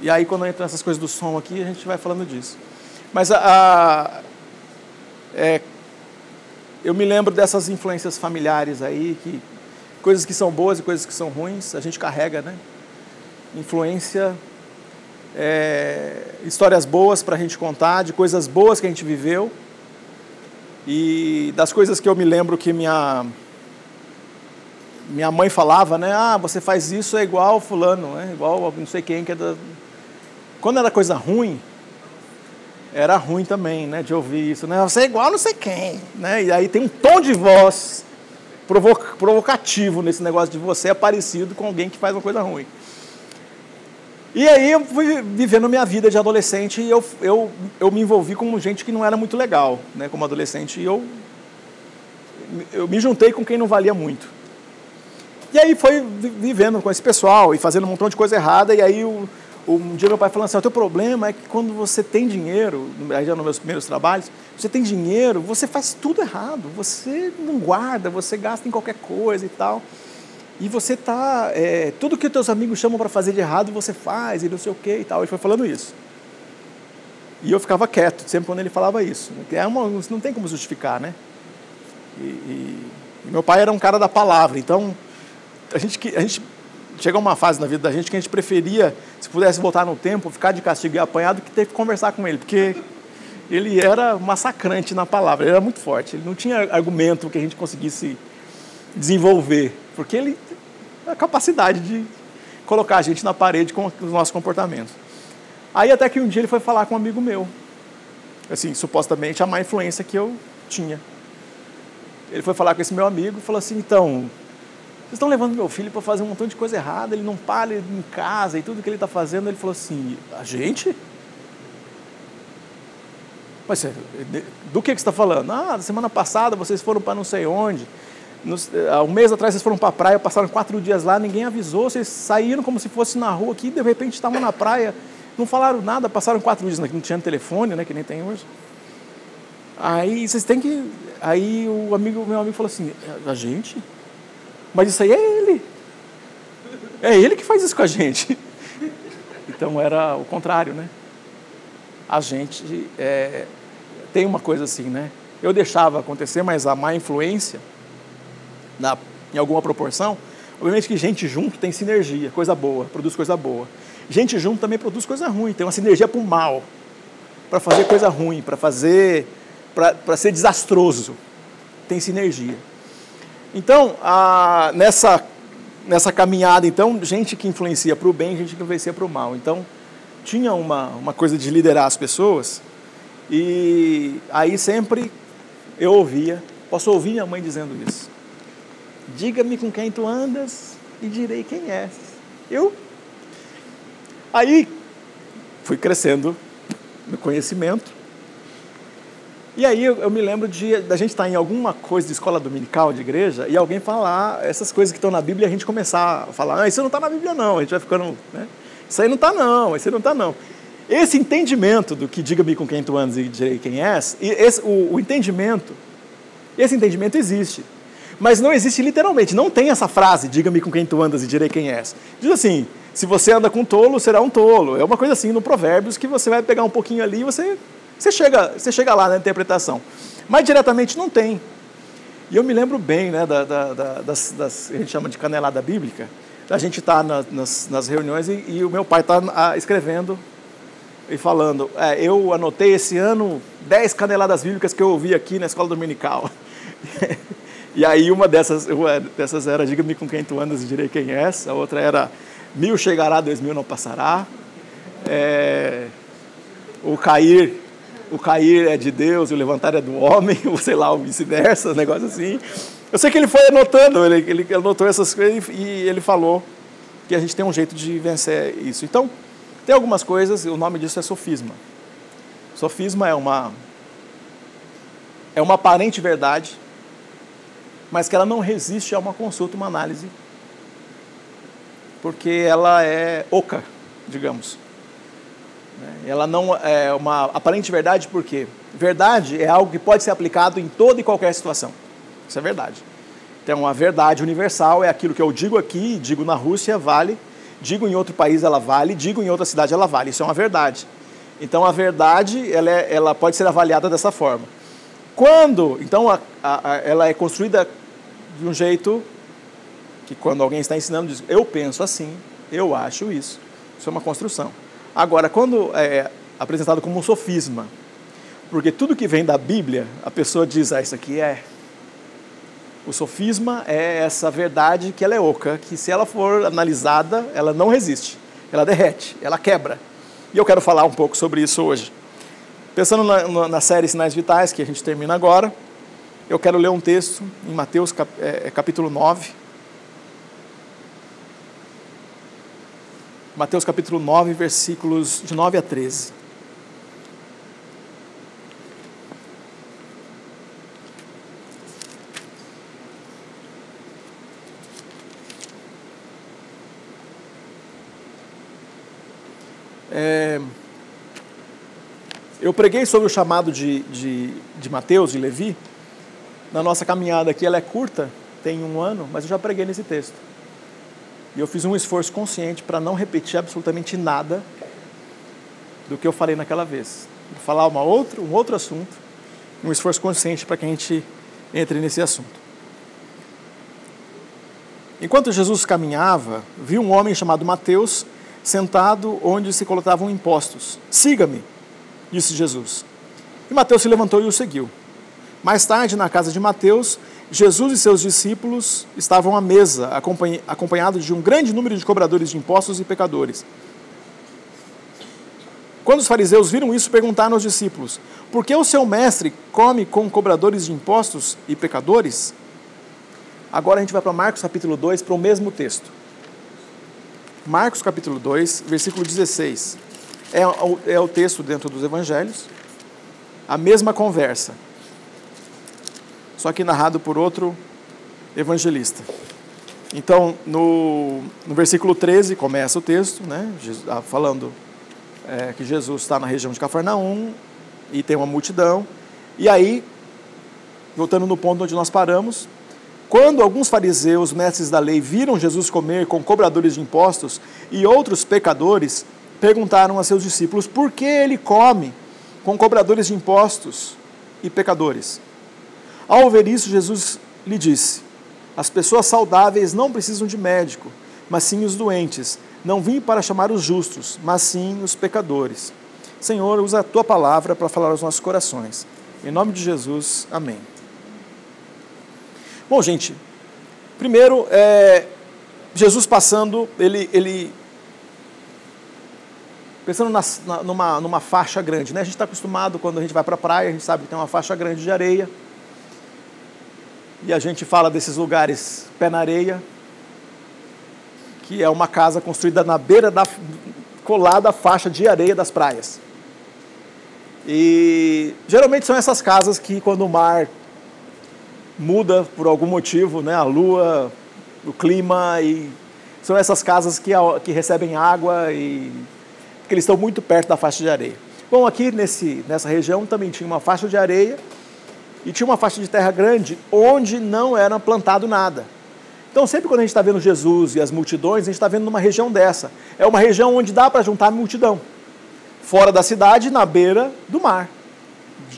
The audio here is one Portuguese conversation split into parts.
E aí, quando entra essas coisas do som aqui, a gente vai falando disso. Mas a, a é, eu me lembro dessas influências familiares aí, que coisas que são boas e coisas que são ruins, a gente carrega, né? Influência, é, histórias boas para a gente contar, de coisas boas que a gente viveu e das coisas que eu me lembro que minha minha mãe falava, né? Ah, você faz isso é igual fulano, né? Igual não sei quem que é da... Quando era coisa ruim, era ruim também, né? De ouvir isso, né? Você é igual não sei quem, né? E aí tem um tom de voz provocativo nesse negócio de você é parecido com alguém que faz uma coisa ruim. E aí eu fui vivendo minha vida de adolescente e eu, eu, eu me envolvi com gente que não era muito legal, né? Como adolescente, e eu, eu me juntei com quem não valia muito. E aí foi vivendo com esse pessoal e fazendo um montão de coisa errada. E aí um, um dia meu pai falou assim: o teu problema é que quando você tem dinheiro, já nos meus primeiros trabalhos, você tem dinheiro, você faz tudo errado. Você não guarda, você gasta em qualquer coisa e tal. E você tá. É, tudo que teus amigos chamam para fazer de errado, você faz e não sei o que e tal. Ele foi falando isso. E eu ficava quieto, sempre quando ele falava isso. É uma, não tem como justificar, né? E, e, e meu pai era um cara da palavra, então a gente, a gente chega uma fase na vida da gente que a gente preferia, se pudesse voltar no tempo, ficar de castigo e apanhado, que ter que conversar com ele, porque ele era massacrante na palavra, ele era muito forte, ele não tinha argumento que a gente conseguisse desenvolver, porque ele a capacidade de colocar a gente na parede com os nossos comportamentos. Aí até que um dia ele foi falar com um amigo meu, assim, supostamente a má influência que eu tinha. Ele foi falar com esse meu amigo e falou assim, então, vocês estão levando meu filho para fazer um montão de coisa errada, ele não para em casa e tudo que ele está fazendo. Ele falou assim: a gente? Mas do que, que você está falando? Ah, semana passada vocês foram para não sei onde. um mês atrás vocês foram para a praia, passaram quatro dias lá, ninguém avisou, vocês saíram como se fosse na rua aqui, de repente estavam na praia, não falaram nada, passaram quatro dias, não tinha telefone, né, que nem tem hoje. Aí vocês têm que. Aí o amigo, meu amigo falou assim: a gente? Mas isso aí é ele. É ele que faz isso com a gente. Então era o contrário, né? A gente é, tem uma coisa assim, né? Eu deixava acontecer, mas a má influência, na, em alguma proporção, obviamente que gente junto tem sinergia, coisa boa, produz coisa boa. Gente junto também produz coisa ruim, tem uma sinergia para o mal, para fazer coisa ruim, para fazer, para ser desastroso. Tem sinergia. Então, a, nessa, nessa caminhada, então, gente que influencia para o bem, gente que influencia para o mal. Então, tinha uma, uma coisa de liderar as pessoas, e aí sempre eu ouvia, posso ouvir minha mãe dizendo isso. Diga-me com quem tu andas e direi quem és. Eu. Aí fui crescendo no conhecimento, e aí eu, eu, me lembro de da gente estar em alguma coisa de escola dominical, de igreja, e alguém falar essas coisas que estão na Bíblia e a gente começar a falar, ah, isso não está na Bíblia não, a gente vai ficando, né? Isso aí não está não, isso aí não está não. Esse entendimento do que diga-me com quem tu andas e direi quem és, e esse, o, o entendimento, esse entendimento existe. Mas não existe literalmente, não tem essa frase, diga-me com quem tu andas e direi quem és. Diz assim, se você anda com tolo, será um tolo. É uma coisa assim no Provérbios que você vai pegar um pouquinho ali e você você chega, você chega lá na interpretação. Mas diretamente não tem. E eu me lembro bem, né, da, da, da das, das, a gente chama de canelada bíblica, a gente está na, nas, nas, reuniões e, e, o meu pai está ah, escrevendo e falando, é, eu anotei esse ano 10 caneladas bíblicas que eu ouvi aqui na escola dominical. e aí uma dessas, uma dessas era, diga-me com quem tu andas e direi quem és, a outra era, mil chegará, dois mil não passará. É, o cair o cair é de Deus e o levantar é do homem, ou sei lá, ou vice-versa, um negócio assim. Eu sei que ele foi anotando, ele, ele anotou essas coisas e ele falou que a gente tem um jeito de vencer isso. Então, tem algumas coisas, o nome disso é sofisma. Sofisma é uma é uma aparente verdade, mas que ela não resiste a uma consulta, uma análise, porque ela é oca, digamos. Né? Ela não é uma aparente verdade porque verdade é algo que pode ser aplicado em toda e qualquer situação. Isso é verdade. Então, a verdade universal é aquilo que eu digo aqui, digo na Rússia, vale. digo em outro país ela vale, digo em outra cidade ela vale. Isso é uma verdade. Então a verdade ela, é, ela pode ser avaliada dessa forma. Quando, então, a, a, ela é construída de um jeito que quando alguém está ensinando diz, eu penso assim, eu acho isso. Isso é uma construção. Agora, quando é apresentado como um sofisma, porque tudo que vem da Bíblia, a pessoa diz, ah, isso aqui é. O sofisma é essa verdade que ela é oca, que se ela for analisada, ela não resiste, ela derrete, ela quebra. E eu quero falar um pouco sobre isso hoje. Pensando na, na série Sinais Vitais, que a gente termina agora, eu quero ler um texto em Mateus cap, é, capítulo 9. Mateus capítulo 9, versículos de 9 a 13. É, eu preguei sobre o chamado de, de, de Mateus, de Levi. Na nossa caminhada aqui, ela é curta, tem um ano, mas eu já preguei nesse texto. E eu fiz um esforço consciente para não repetir absolutamente nada do que eu falei naquela vez. Vou falar uma outra, um outro assunto, um esforço consciente para que a gente entre nesse assunto. Enquanto Jesus caminhava, viu um homem chamado Mateus sentado onde se colocavam impostos. Siga-me disse Jesus. E Mateus se levantou e o seguiu. Mais tarde, na casa de Mateus, Jesus e seus discípulos estavam à mesa, acompanhados de um grande número de cobradores de impostos e pecadores. Quando os fariseus viram isso, perguntaram aos discípulos: Por que o seu mestre come com cobradores de impostos e pecadores? Agora a gente vai para Marcos capítulo 2, para o mesmo texto. Marcos capítulo 2, versículo 16 é, o, é o texto dentro dos evangelhos, a mesma conversa, só que narrado por outro evangelista. Então, no, no versículo 13 começa o texto, né, ah, falando é, que Jesus está na região de Cafarnaum e tem uma multidão. E aí, voltando no ponto onde nós paramos, quando alguns fariseus, mestres da lei, viram Jesus comer com cobradores de impostos e outros pecadores, perguntaram a seus discípulos por que ele come com cobradores de impostos e pecadores. Ao ver isso, Jesus lhe disse: As pessoas saudáveis não precisam de médico, mas sim os doentes. Não vim para chamar os justos, mas sim os pecadores. Senhor, usa a tua palavra para falar aos nossos corações. Em nome de Jesus, amém. Bom, gente, primeiro, é, Jesus passando, ele, ele Pensando na, na, numa, numa faixa grande, né? A gente está acostumado quando a gente vai para a praia, a gente sabe que tem uma faixa grande de areia. E a gente fala desses lugares pé na areia, que é uma casa construída na beira da colada faixa de areia das praias. E geralmente são essas casas que quando o mar muda por algum motivo, né, a lua, o clima e são essas casas que, que recebem água e porque eles estão muito perto da faixa de areia. Bom, aqui nesse, nessa região também tinha uma faixa de areia e tinha uma faixa de terra grande onde não era plantado nada. Então, sempre quando a gente está vendo Jesus e as multidões, a gente está vendo numa região dessa. É uma região onde dá para juntar multidão. Fora da cidade, na beira do mar,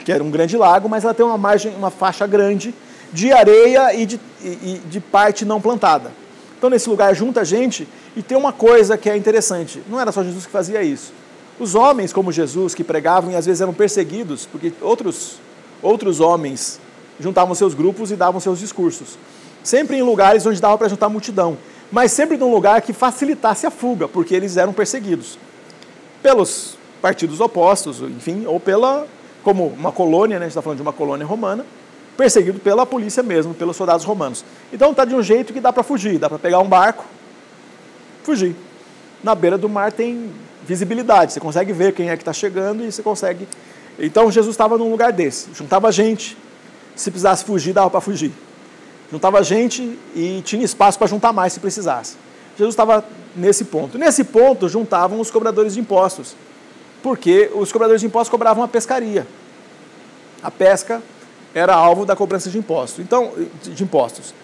que era um grande lago, mas ela tem uma margem, uma faixa grande de areia e de, e, de parte não plantada. Então, nesse lugar, junta gente e tem uma coisa que é interessante: não era só Jesus que fazia isso. Os homens, como Jesus, que pregavam e às vezes eram perseguidos, porque outros, outros homens juntavam seus grupos e davam seus discursos. Sempre em lugares onde dava para juntar multidão, mas sempre num lugar que facilitasse a fuga, porque eles eram perseguidos pelos partidos opostos, enfim, ou pela, como uma colônia, né, a gente está falando de uma colônia romana, perseguido pela polícia mesmo, pelos soldados romanos. Então está de um jeito que dá para fugir, dá para pegar um barco, fugir. Na beira do mar tem visibilidade, você consegue ver quem é que está chegando e você consegue. Então Jesus estava num lugar desse, juntava gente, se precisasse fugir, dava para fugir. Juntava gente e tinha espaço para juntar mais se precisasse. Jesus estava nesse ponto. Nesse ponto juntavam os cobradores de impostos, porque os cobradores de impostos cobravam a pescaria. A pesca era alvo da cobrança de impostos. Então, de impostos.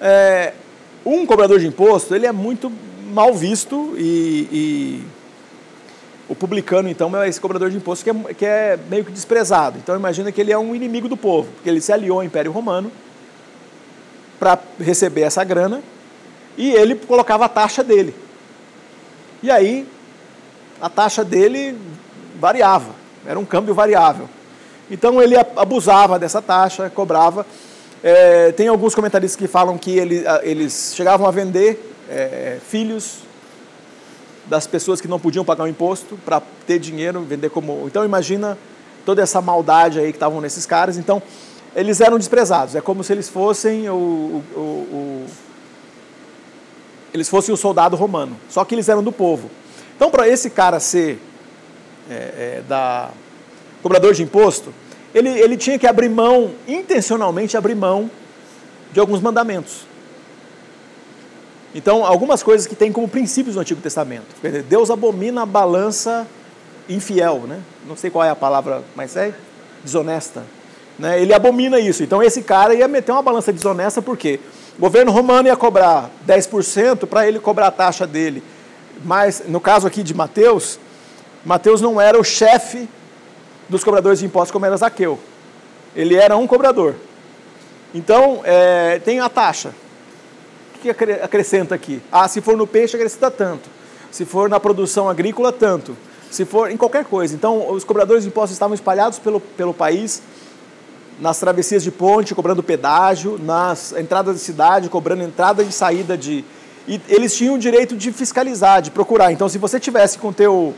É, um cobrador de imposto, ele é muito mal visto e, e o publicano, então, é esse cobrador de imposto que é, que é meio que desprezado. Então, imagina que ele é um inimigo do povo, porque ele se aliou ao Império Romano para receber essa grana e ele colocava a taxa dele. E aí, a taxa dele variava, era um câmbio variável. Então, ele abusava dessa taxa, cobrava. É, tem alguns comentaristas que falam que ele, eles chegavam a vender é, filhos das pessoas que não podiam pagar o imposto para ter dinheiro, vender como. Então imagina toda essa maldade aí que estavam nesses caras. Então eles eram desprezados. É como se eles fossem o, o, o, eles fossem o soldado romano. Só que eles eram do povo. Então para esse cara ser é, é, da cobrador de imposto, ele, ele tinha que abrir mão, intencionalmente abrir mão de alguns mandamentos. Então, algumas coisas que tem como princípios no Antigo Testamento. Deus abomina a balança infiel, né? Não sei qual é a palavra, mas é desonesta. Né? Ele abomina isso. Então, esse cara ia meter uma balança desonesta porque o governo romano ia cobrar 10% para ele cobrar a taxa dele. Mas, no caso aqui de Mateus, Mateus não era o chefe dos cobradores de impostos como era Zaqueu. Ele era um cobrador. Então, é, tem a taxa que acrescenta aqui? Ah, se for no peixe, acrescenta tanto. Se for na produção agrícola, tanto. Se for em qualquer coisa. Então, os cobradores de impostos estavam espalhados pelo, pelo país, nas travessias de ponte, cobrando pedágio, nas entradas de cidade, cobrando entrada e saída de. E eles tinham o direito de fiscalizar, de procurar. Então, se você tivesse com teu,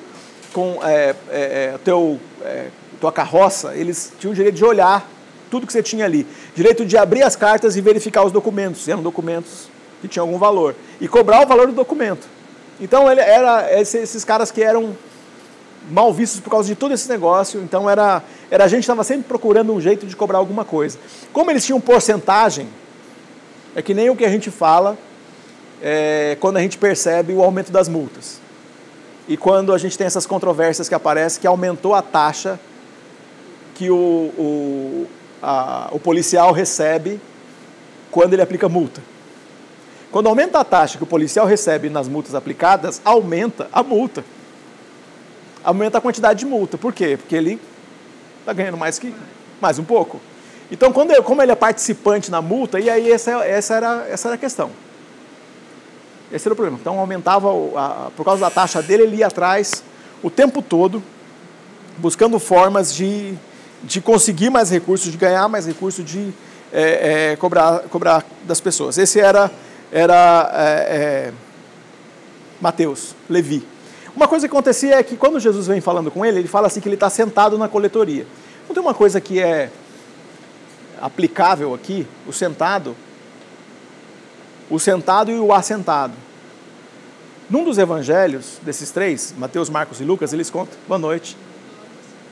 com é, é, é teu, é, tua carroça, eles tinham o direito de olhar tudo que você tinha ali. Direito de abrir as cartas e verificar os documentos. Eram documentos que tinha algum valor, e cobrar o valor do documento. Então ele era esses caras que eram mal vistos por causa de todo esse negócio, então era, era a gente estava sempre procurando um jeito de cobrar alguma coisa. Como eles tinham porcentagem, é que nem o que a gente fala é, quando a gente percebe o aumento das multas. E quando a gente tem essas controvérsias que aparecem, que aumentou a taxa que o, o, a, o policial recebe quando ele aplica multa. Quando aumenta a taxa que o policial recebe nas multas aplicadas, aumenta a multa. Aumenta a quantidade de multa. Por quê? Porque ele está ganhando mais que mais um pouco. Então, quando como ele é participante na multa, e aí essa, essa, era, essa era a questão. Esse era o problema. Então, aumentava, a, por causa da taxa dele, ele ia atrás o tempo todo, buscando formas de, de conseguir mais recursos, de ganhar mais recursos, de é, é, cobrar, cobrar das pessoas. Esse era era é, é, Mateus, Levi. Uma coisa que acontecia é que quando Jesus vem falando com ele, ele fala assim que ele está sentado na coletoria. Não tem uma coisa que é aplicável aqui, o sentado, o sentado e o assentado. Num dos evangelhos, desses três, Mateus, Marcos e Lucas, eles contam, boa noite,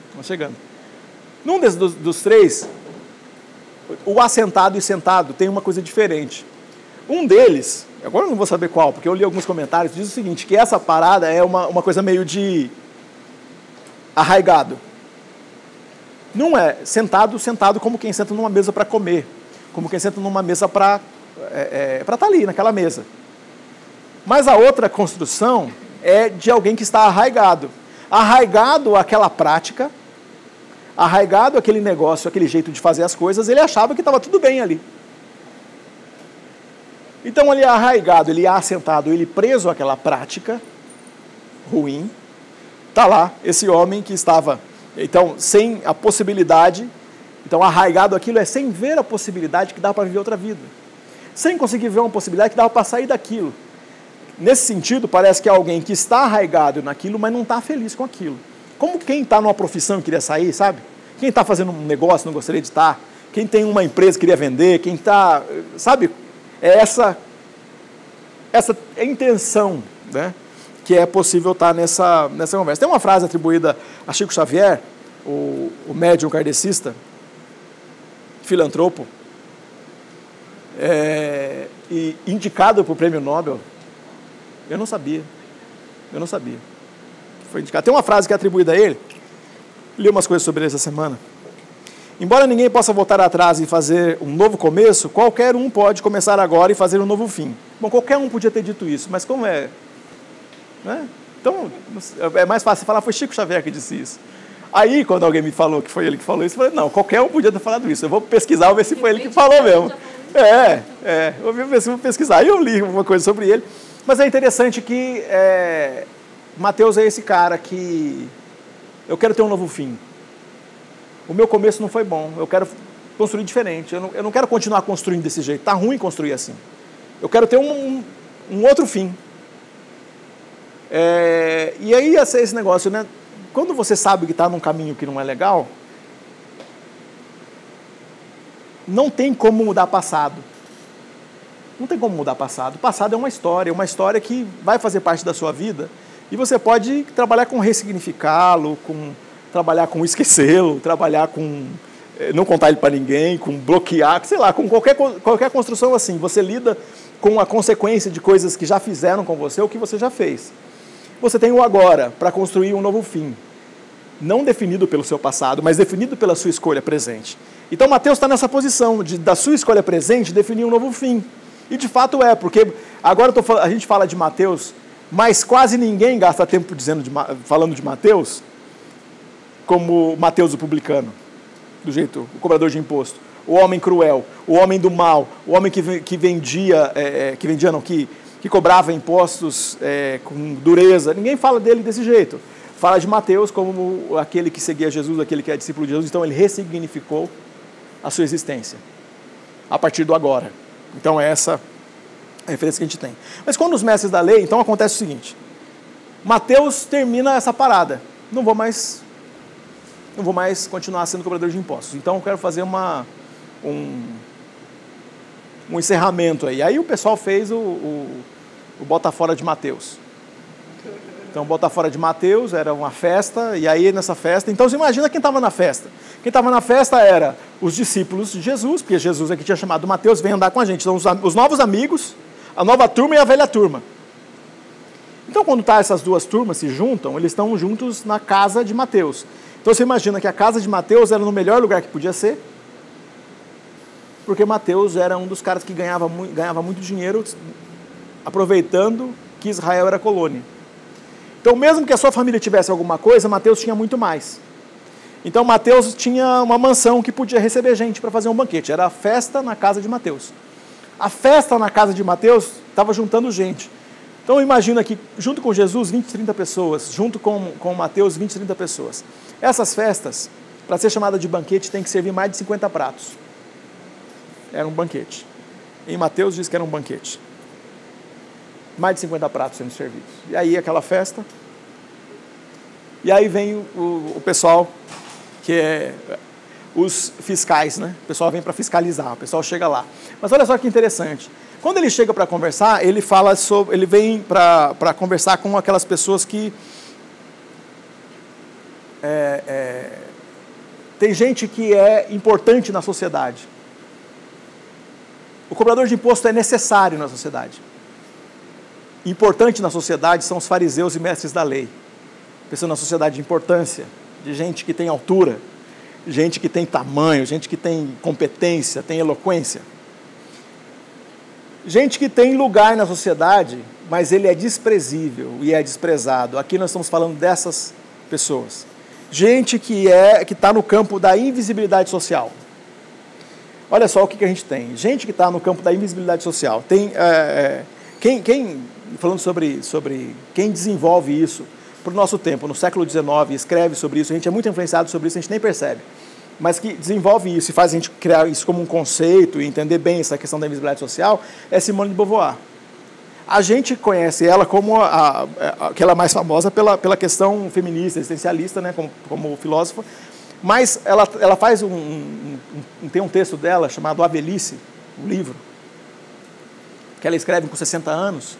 estamos chegando. Num dos, dos três, o assentado e sentado tem uma coisa diferente. Um deles, agora eu não vou saber qual, porque eu li alguns comentários, diz o seguinte, que essa parada é uma, uma coisa meio de arraigado. Não é sentado, sentado como quem senta numa mesa para comer, como quem senta numa mesa para é, é, estar tá ali, naquela mesa. Mas a outra construção é de alguém que está arraigado. Arraigado àquela prática, arraigado àquele negócio, aquele jeito de fazer as coisas, ele achava que estava tudo bem ali. Então ele é arraigado, ele é assentado, ele preso àquela prática ruim. Está lá esse homem que estava, então, sem a possibilidade, então arraigado aquilo é sem ver a possibilidade que dá para viver outra vida. Sem conseguir ver uma possibilidade que dá para sair daquilo. Nesse sentido, parece que é alguém que está arraigado naquilo, mas não está feliz com aquilo. Como quem está numa profissão e queria sair, sabe? Quem está fazendo um negócio não gostaria de estar. Quem tem uma empresa queria vender. Quem está, sabe? É essa, essa intenção né, que é possível estar nessa, nessa conversa. Tem uma frase atribuída a Chico Xavier, o, o médium kardecista, filantropo, é, e indicado para o prêmio Nobel. Eu não sabia. Eu não sabia. Foi indicado. Tem uma frase que é atribuída a ele. Li umas coisas sobre ele essa semana. Embora ninguém possa voltar atrás e fazer um novo começo, qualquer um pode começar agora e fazer um novo fim. Bom, qualquer um podia ter dito isso, mas como é Né? Então, é mais fácil falar, foi Chico Xavier que disse isso. Aí, quando alguém me falou que foi ele que falou isso, eu falei, não, qualquer um podia ter falado isso. Eu vou pesquisar, vou ver se foi ele que falou mesmo. É, é, eu vou ver se vou pesquisar. Aí eu li uma coisa sobre ele. Mas é interessante que é, Mateus é esse cara que eu quero ter um novo fim. O meu começo não foi bom, eu quero construir diferente. Eu não, eu não quero continuar construindo desse jeito. Está ruim construir assim. Eu quero ter um, um outro fim. É, e aí esse negócio, né? Quando você sabe que está num caminho que não é legal, não tem como mudar passado. Não tem como mudar passado. Passado é uma história, uma história que vai fazer parte da sua vida e você pode trabalhar com ressignificá-lo, com trabalhar com esquecê-lo, trabalhar com eh, não contar ele para ninguém, com bloquear, sei lá, com qualquer, qualquer construção assim. Você lida com a consequência de coisas que já fizeram com você ou que você já fez. Você tem o agora para construir um novo fim. Não definido pelo seu passado, mas definido pela sua escolha presente. Então Mateus está nessa posição de, da sua escolha presente, definir um novo fim. E de fato é, porque agora tô, a gente fala de Mateus, mas quase ninguém gasta tempo dizendo de, falando de Mateus como Mateus o publicano, do jeito, o cobrador de imposto, o homem cruel, o homem do mal, o homem que, que vendia, é, é, que vendia não, que, que cobrava impostos é, com dureza. Ninguém fala dele desse jeito. Fala de Mateus como aquele que seguia Jesus, aquele que é discípulo de Jesus. Então ele ressignificou a sua existência a partir do agora. Então é essa a referência que a gente tem. Mas quando os mestres da lei, então acontece o seguinte: Mateus termina essa parada. Não vou mais não vou mais continuar sendo cobrador de impostos. Então eu quero fazer uma um, um encerramento aí. Aí o pessoal fez o, o, o Bota Fora de Mateus. Então, Bota Fora de Mateus era uma festa, e aí nessa festa. Então, você imagina quem estava na festa. Quem estava na festa era os discípulos de Jesus, porque Jesus é que tinha chamado Mateus, vem andar com a gente. Então, os, os novos amigos, a nova turma e a velha turma. Então, quando tá essas duas turmas se juntam, eles estão juntos na casa de Mateus. Então, você imagina que a casa de Mateus era no melhor lugar que podia ser, porque Mateus era um dos caras que ganhava, ganhava muito dinheiro aproveitando que Israel era colônia. Então, mesmo que a sua família tivesse alguma coisa, Mateus tinha muito mais. Então, Mateus tinha uma mansão que podia receber gente para fazer um banquete. Era a festa na casa de Mateus. A festa na casa de Mateus estava juntando gente. Então, imagina que, junto com Jesus, 20, 30 pessoas. Junto com, com Mateus, 20, 30 pessoas. Essas festas, para ser chamada de banquete, tem que servir mais de 50 pratos. Era um banquete. Em Mateus diz que era um banquete mais de 50 pratos sendo servidos. E aí aquela festa. E aí vem o, o pessoal que é os fiscais, né? O pessoal vem para fiscalizar, o pessoal chega lá. Mas olha só que interessante. Quando ele chega para conversar, ele fala sobre, ele vem para conversar com aquelas pessoas que é, é, tem gente que é importante na sociedade. O cobrador de imposto é necessário na sociedade importante na sociedade são os fariseus e mestres da lei. Pensando na sociedade de importância, de gente que tem altura, gente que tem tamanho, gente que tem competência, tem eloquência. Gente que tem lugar na sociedade, mas ele é desprezível e é desprezado. Aqui nós estamos falando dessas pessoas. Gente que é que está no campo da invisibilidade social. Olha só o que, que a gente tem. Gente que está no campo da invisibilidade social. Tem é, quem, quem falando sobre, sobre quem desenvolve isso para o nosso tempo, no século XIX, escreve sobre isso, a gente é muito influenciado sobre isso, a gente nem percebe, mas que desenvolve isso e faz a gente criar isso como um conceito e entender bem essa questão da invisibilidade social, é Simone de Beauvoir. A gente conhece ela como a, a, aquela mais famosa pela, pela questão feminista, existencialista, né, como, como filósofa, mas ela, ela faz um, um, um, tem um texto dela chamado A Velhice, um livro, que ela escreve com 60 anos,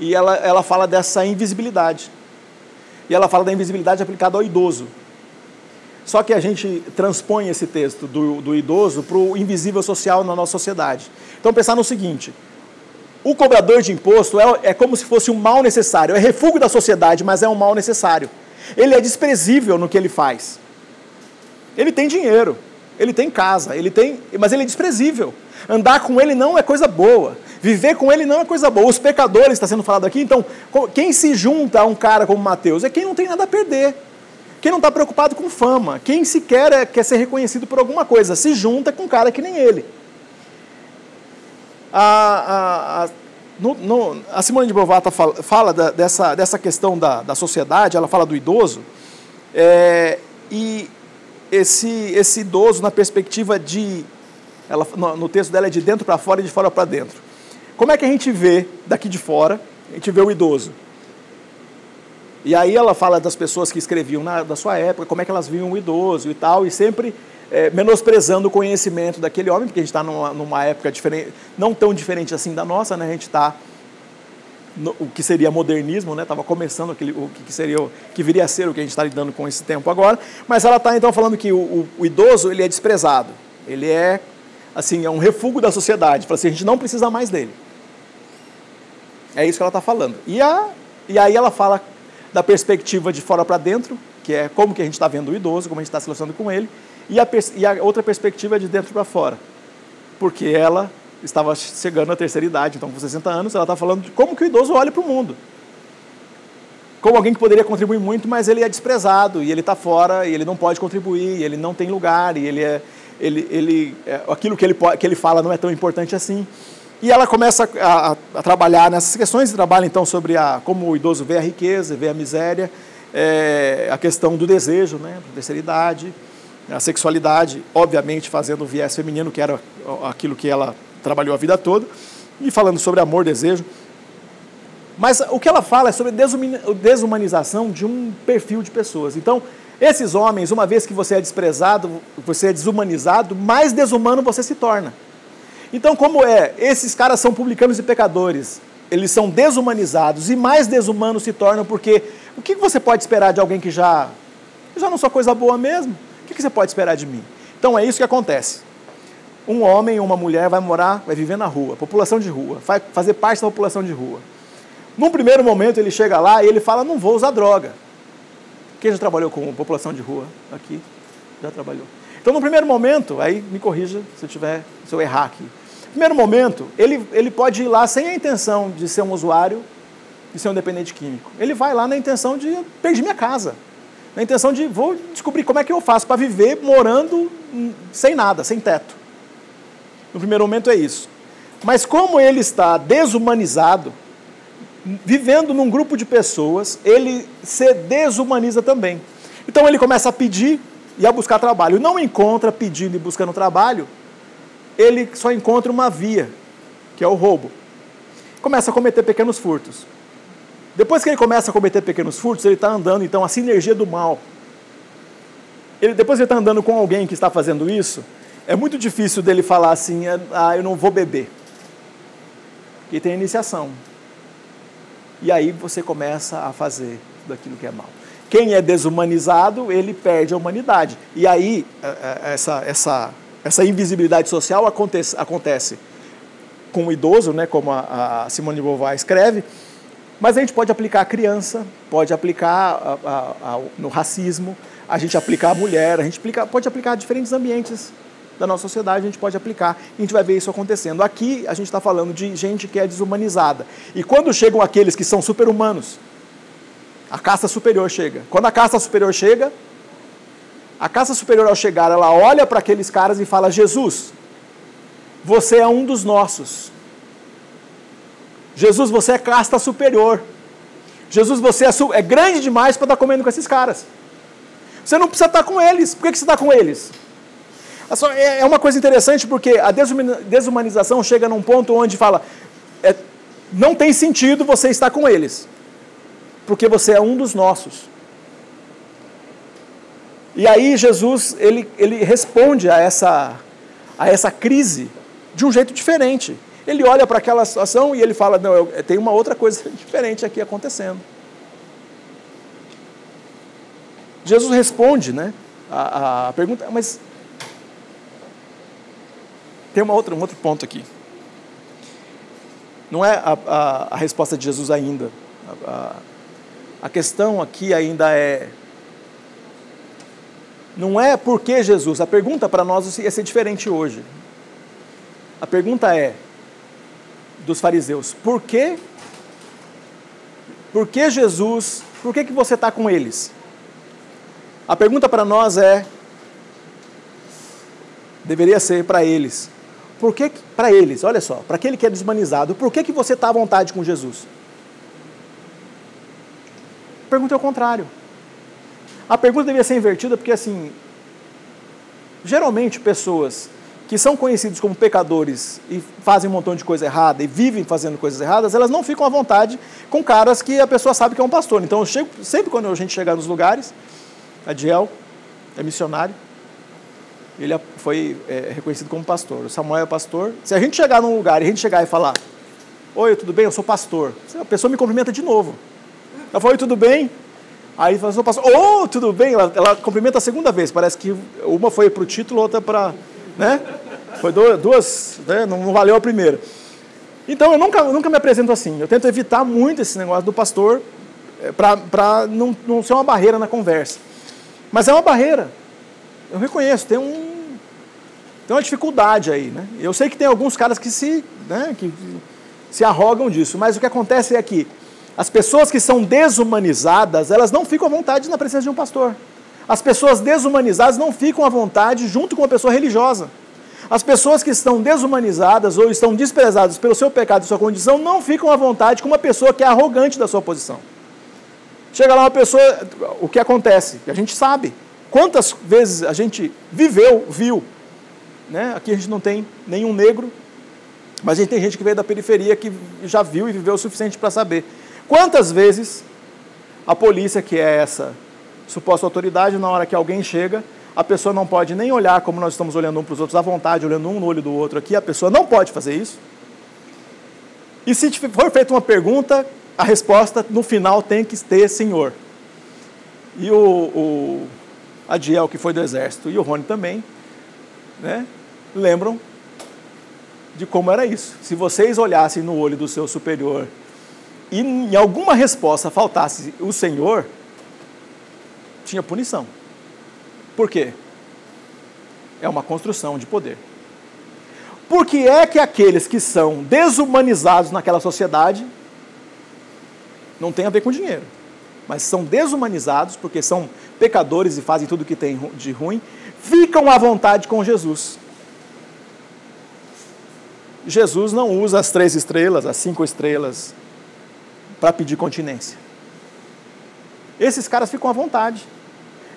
e ela, ela fala dessa invisibilidade. E ela fala da invisibilidade aplicada ao idoso. Só que a gente transpõe esse texto do, do idoso para o invisível social na nossa sociedade. Então, pensar no seguinte: o cobrador de imposto é, é como se fosse um mal necessário, é refúgio da sociedade, mas é um mal necessário. Ele é desprezível no que ele faz. Ele tem dinheiro, ele tem casa, ele tem, mas ele é desprezível. Andar com ele não é coisa boa. Viver com ele não é coisa boa. Os pecadores está sendo falado aqui. Então, quem se junta a um cara como Mateus é quem não tem nada a perder. Quem não está preocupado com fama. Quem sequer é, quer ser reconhecido por alguma coisa. Se junta com um cara que nem ele. A, a, a, no, no, a Simone de Beauvoir tá, fala, fala da, dessa, dessa questão da, da sociedade, ela fala do idoso. É, e esse, esse idoso na perspectiva de. Ela, no, no texto dela é de dentro para fora e de fora para dentro. Como é que a gente vê daqui de fora? A gente vê o idoso. E aí ela fala das pessoas que escreviam na, da sua época, como é que elas viam o idoso e tal, e sempre é, menosprezando o conhecimento daquele homem, porque a gente está numa, numa, época diferente, não tão diferente assim da nossa, né? A gente está o que seria modernismo, né? Estava começando aquele, o que seria, o, que viria a ser o que a gente está lidando com esse tempo agora. Mas ela está então falando que o, o, o idoso ele é desprezado, ele é assim é um refúgio da sociedade. Fala assim, a gente não precisa mais dele. É isso que ela está falando. E, a, e aí ela fala da perspectiva de fora para dentro, que é como que a gente está vendo o idoso, como a gente está se relacionando com ele, e a, e a outra perspectiva é de dentro para fora, porque ela estava chegando à terceira idade, então com 60 anos, ela está falando de como que o idoso olha para o mundo. Como alguém que poderia contribuir muito, mas ele é desprezado, e ele está fora, e ele não pode contribuir, e ele não tem lugar, e ele é, ele, ele, é, aquilo que ele, que ele fala não é tão importante assim. E ela começa a, a, trabalhar nessas questões, trabalha então sobre a, como o idoso vê a riqueza, vê a miséria, é, a questão do desejo, né, a terceira idade, a sexualidade, obviamente fazendo o viés feminino, que era aquilo que ela trabalhou a vida toda, e falando sobre amor, desejo. Mas o que ela fala é sobre a desumanização de um perfil de pessoas. Então, esses homens, uma vez que você é desprezado, você é desumanizado, mais desumano você se torna. Então, como é? Esses caras são publicanos e pecadores. Eles são desumanizados e mais desumanos se tornam porque o que você pode esperar de alguém que já, já não sou coisa boa mesmo? O que você pode esperar de mim? Então é isso que acontece. Um homem ou uma mulher vai morar, vai viver na rua, população de rua, vai fazer parte da população de rua. Num primeiro momento ele chega lá e ele fala: não vou usar droga. Quem já trabalhou com população de rua aqui? Já trabalhou. Então, no primeiro momento, aí me corrija se eu tiver, se eu errar aqui primeiro momento, ele, ele pode ir lá sem a intenção de ser um usuário, de ser um dependente químico. Ele vai lá na intenção de perder minha casa. Na intenção de vou descobrir como é que eu faço para viver morando sem nada, sem teto. No primeiro momento é isso. Mas como ele está desumanizado, vivendo num grupo de pessoas, ele se desumaniza também. Então ele começa a pedir e a buscar trabalho. Não encontra pedindo e buscando trabalho ele só encontra uma via, que é o roubo. Começa a cometer pequenos furtos. Depois que ele começa a cometer pequenos furtos, ele está andando, então, a sinergia do mal. Ele, depois que ele está andando com alguém que está fazendo isso, é muito difícil dele falar assim, ah, eu não vou beber. Porque tem iniciação. E aí você começa a fazer daquilo que é mal. Quem é desumanizado, ele perde a humanidade. E aí, é, é, essa, essa essa invisibilidade social acontece, acontece com o idoso, né, como a, a Simone de Beauvoir escreve, mas a gente pode aplicar a criança, pode aplicar a, a, no racismo, a gente aplicar a mulher, a gente aplica, pode aplicar a diferentes ambientes da nossa sociedade, a gente pode aplicar e a gente vai ver isso acontecendo. Aqui a gente está falando de gente que é desumanizada. E quando chegam aqueles que são super-humanos, a casta superior chega. Quando a casta superior chega, a casta superior, ao chegar, ela olha para aqueles caras e fala: Jesus, você é um dos nossos. Jesus, você é casta superior. Jesus, você é, é grande demais para estar tá comendo com esses caras. Você não precisa estar tá com eles. Por que, que você está com eles? É, é uma coisa interessante porque a desumanização chega num ponto onde fala: é, não tem sentido você estar com eles, porque você é um dos nossos. E aí Jesus ele, ele responde a essa, a essa crise de um jeito diferente. Ele olha para aquela situação e ele fala: Não, eu, tem uma outra coisa diferente aqui acontecendo. Jesus responde né, a, a pergunta, mas tem uma outra, um outro ponto aqui. Não é a, a, a resposta de Jesus ainda. A, a questão aqui ainda é não é por que Jesus. A pergunta para nós ia ser diferente hoje. A pergunta é: dos fariseus: por que, por que Jesus, por que, que você está com eles? A pergunta para nós é: deveria ser para eles. Por que, para eles, olha só, para aquele que é deshumanizado, por que, que você está à vontade com Jesus? Pergunta é o contrário. A pergunta deveria ser invertida porque, assim, geralmente pessoas que são conhecidos como pecadores e fazem um montão de coisa errada e vivem fazendo coisas erradas, elas não ficam à vontade com caras que a pessoa sabe que é um pastor. Então, chego, sempre quando a gente chegar nos lugares, a Diel é missionário, ele é, foi é, reconhecido como pastor. O Samuel é pastor. Se a gente chegar num lugar e a gente chegar e falar, oi, tudo bem? Eu sou pastor. A pessoa me cumprimenta de novo. Ela falou, oi, tudo bem? Aí fala, sou pastor. Oh, tudo bem? Ela, ela cumprimenta a segunda vez. Parece que uma foi para o título, outra para... Né? Foi duas, né? não, não valeu a primeira. Então eu nunca, nunca me apresento assim. Eu tento evitar muito esse negócio do pastor é, para não, não ser uma barreira na conversa. Mas é uma barreira. Eu reconheço, tem um tem uma dificuldade aí, né? Eu sei que tem alguns caras que se, né, que se arrogam disso, mas o que acontece é que as pessoas que são desumanizadas, elas não ficam à vontade na presença de um pastor. As pessoas desumanizadas não ficam à vontade junto com uma pessoa religiosa. As pessoas que estão desumanizadas ou estão desprezadas pelo seu pecado e sua condição não ficam à vontade com uma pessoa que é arrogante da sua posição. Chega lá uma pessoa, o que acontece? A gente sabe. Quantas vezes a gente viveu, viu. Né? Aqui a gente não tem nenhum negro, mas a gente tem gente que veio da periferia que já viu e viveu o suficiente para saber. Quantas vezes a polícia, que é essa suposta autoridade, na hora que alguém chega, a pessoa não pode nem olhar como nós estamos olhando um para os outros à vontade, olhando um no olho do outro aqui, a pessoa não pode fazer isso. E se for feita uma pergunta, a resposta no final tem que ter Senhor. E o, o Adiel, que foi do exército, e o Rony também, né, lembram de como era isso. Se vocês olhassem no olho do seu superior e em alguma resposta faltasse o Senhor, tinha punição. Por quê? É uma construção de poder. Por que é que aqueles que são desumanizados naquela sociedade não tem a ver com dinheiro, mas são desumanizados porque são pecadores e fazem tudo o que tem de ruim, ficam à vontade com Jesus. Jesus não usa as três estrelas, as cinco estrelas, para pedir continência. Esses caras ficam à vontade.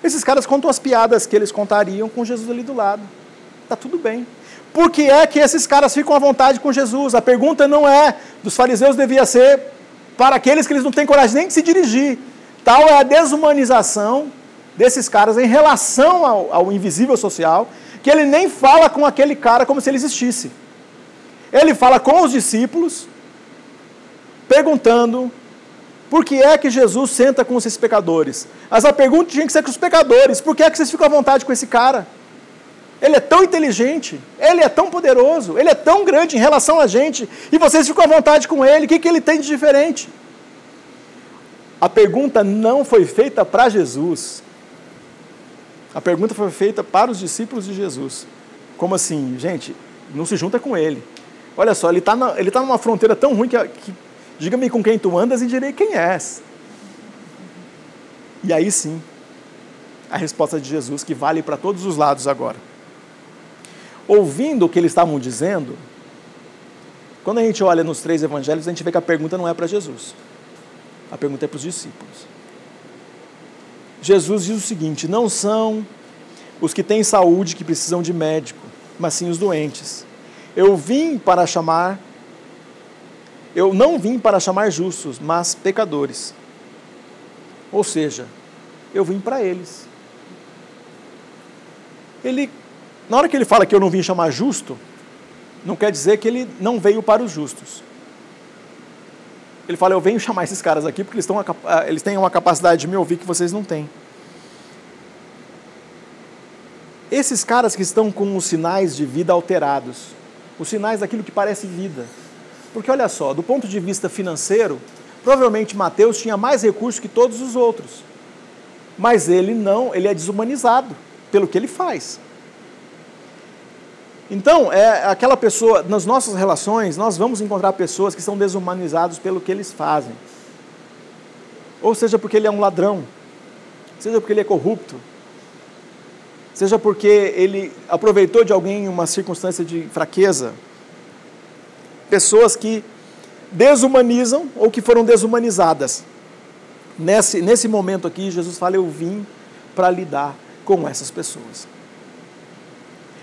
Esses caras contam as piadas que eles contariam com Jesus ali do lado. Está tudo bem. Por que é que esses caras ficam à vontade com Jesus? A pergunta não é dos fariseus, devia ser para aqueles que eles não têm coragem nem de se dirigir. Tal é a desumanização desses caras em relação ao, ao invisível social, que ele nem fala com aquele cara como se ele existisse. Ele fala com os discípulos, perguntando por que é que Jesus senta com esses pecadores. Mas a pergunta tinha que ser com os pecadores: por que é que vocês ficam à vontade com esse cara? Ele é tão inteligente, ele é tão poderoso, ele é tão grande em relação a gente, e vocês ficam à vontade com ele, o que, que ele tem de diferente? A pergunta não foi feita para Jesus, a pergunta foi feita para os discípulos de Jesus. Como assim, gente, não se junta com ele. Olha só, ele está tá numa fronteira tão ruim que, que Diga-me com quem tu andas e direi quem és. E aí sim, a resposta de Jesus, que vale para todos os lados agora. Ouvindo o que eles estavam dizendo, quando a gente olha nos três evangelhos, a gente vê que a pergunta não é para Jesus. A pergunta é para os discípulos. Jesus diz o seguinte: não são os que têm saúde que precisam de médico, mas sim os doentes. Eu vim para chamar eu não vim para chamar justos, mas pecadores. Ou seja, eu vim para eles. Ele, na hora que ele fala que eu não vim chamar justo, não quer dizer que ele não veio para os justos. Ele fala, eu venho chamar esses caras aqui porque eles, estão, ah, eles têm uma capacidade de me ouvir que vocês não têm. Esses caras que estão com os sinais de vida alterados, os sinais daquilo que parece vida, porque olha só, do ponto de vista financeiro, provavelmente Mateus tinha mais recursos que todos os outros. Mas ele não, ele é desumanizado pelo que ele faz. Então, é aquela pessoa, nas nossas relações, nós vamos encontrar pessoas que são desumanizados pelo que eles fazem. Ou seja, porque ele é um ladrão, seja porque ele é corrupto, seja porque ele aproveitou de alguém uma circunstância de fraqueza. Pessoas que desumanizam ou que foram desumanizadas. Nesse, nesse momento aqui, Jesus fala: Eu vim para lidar com essas pessoas.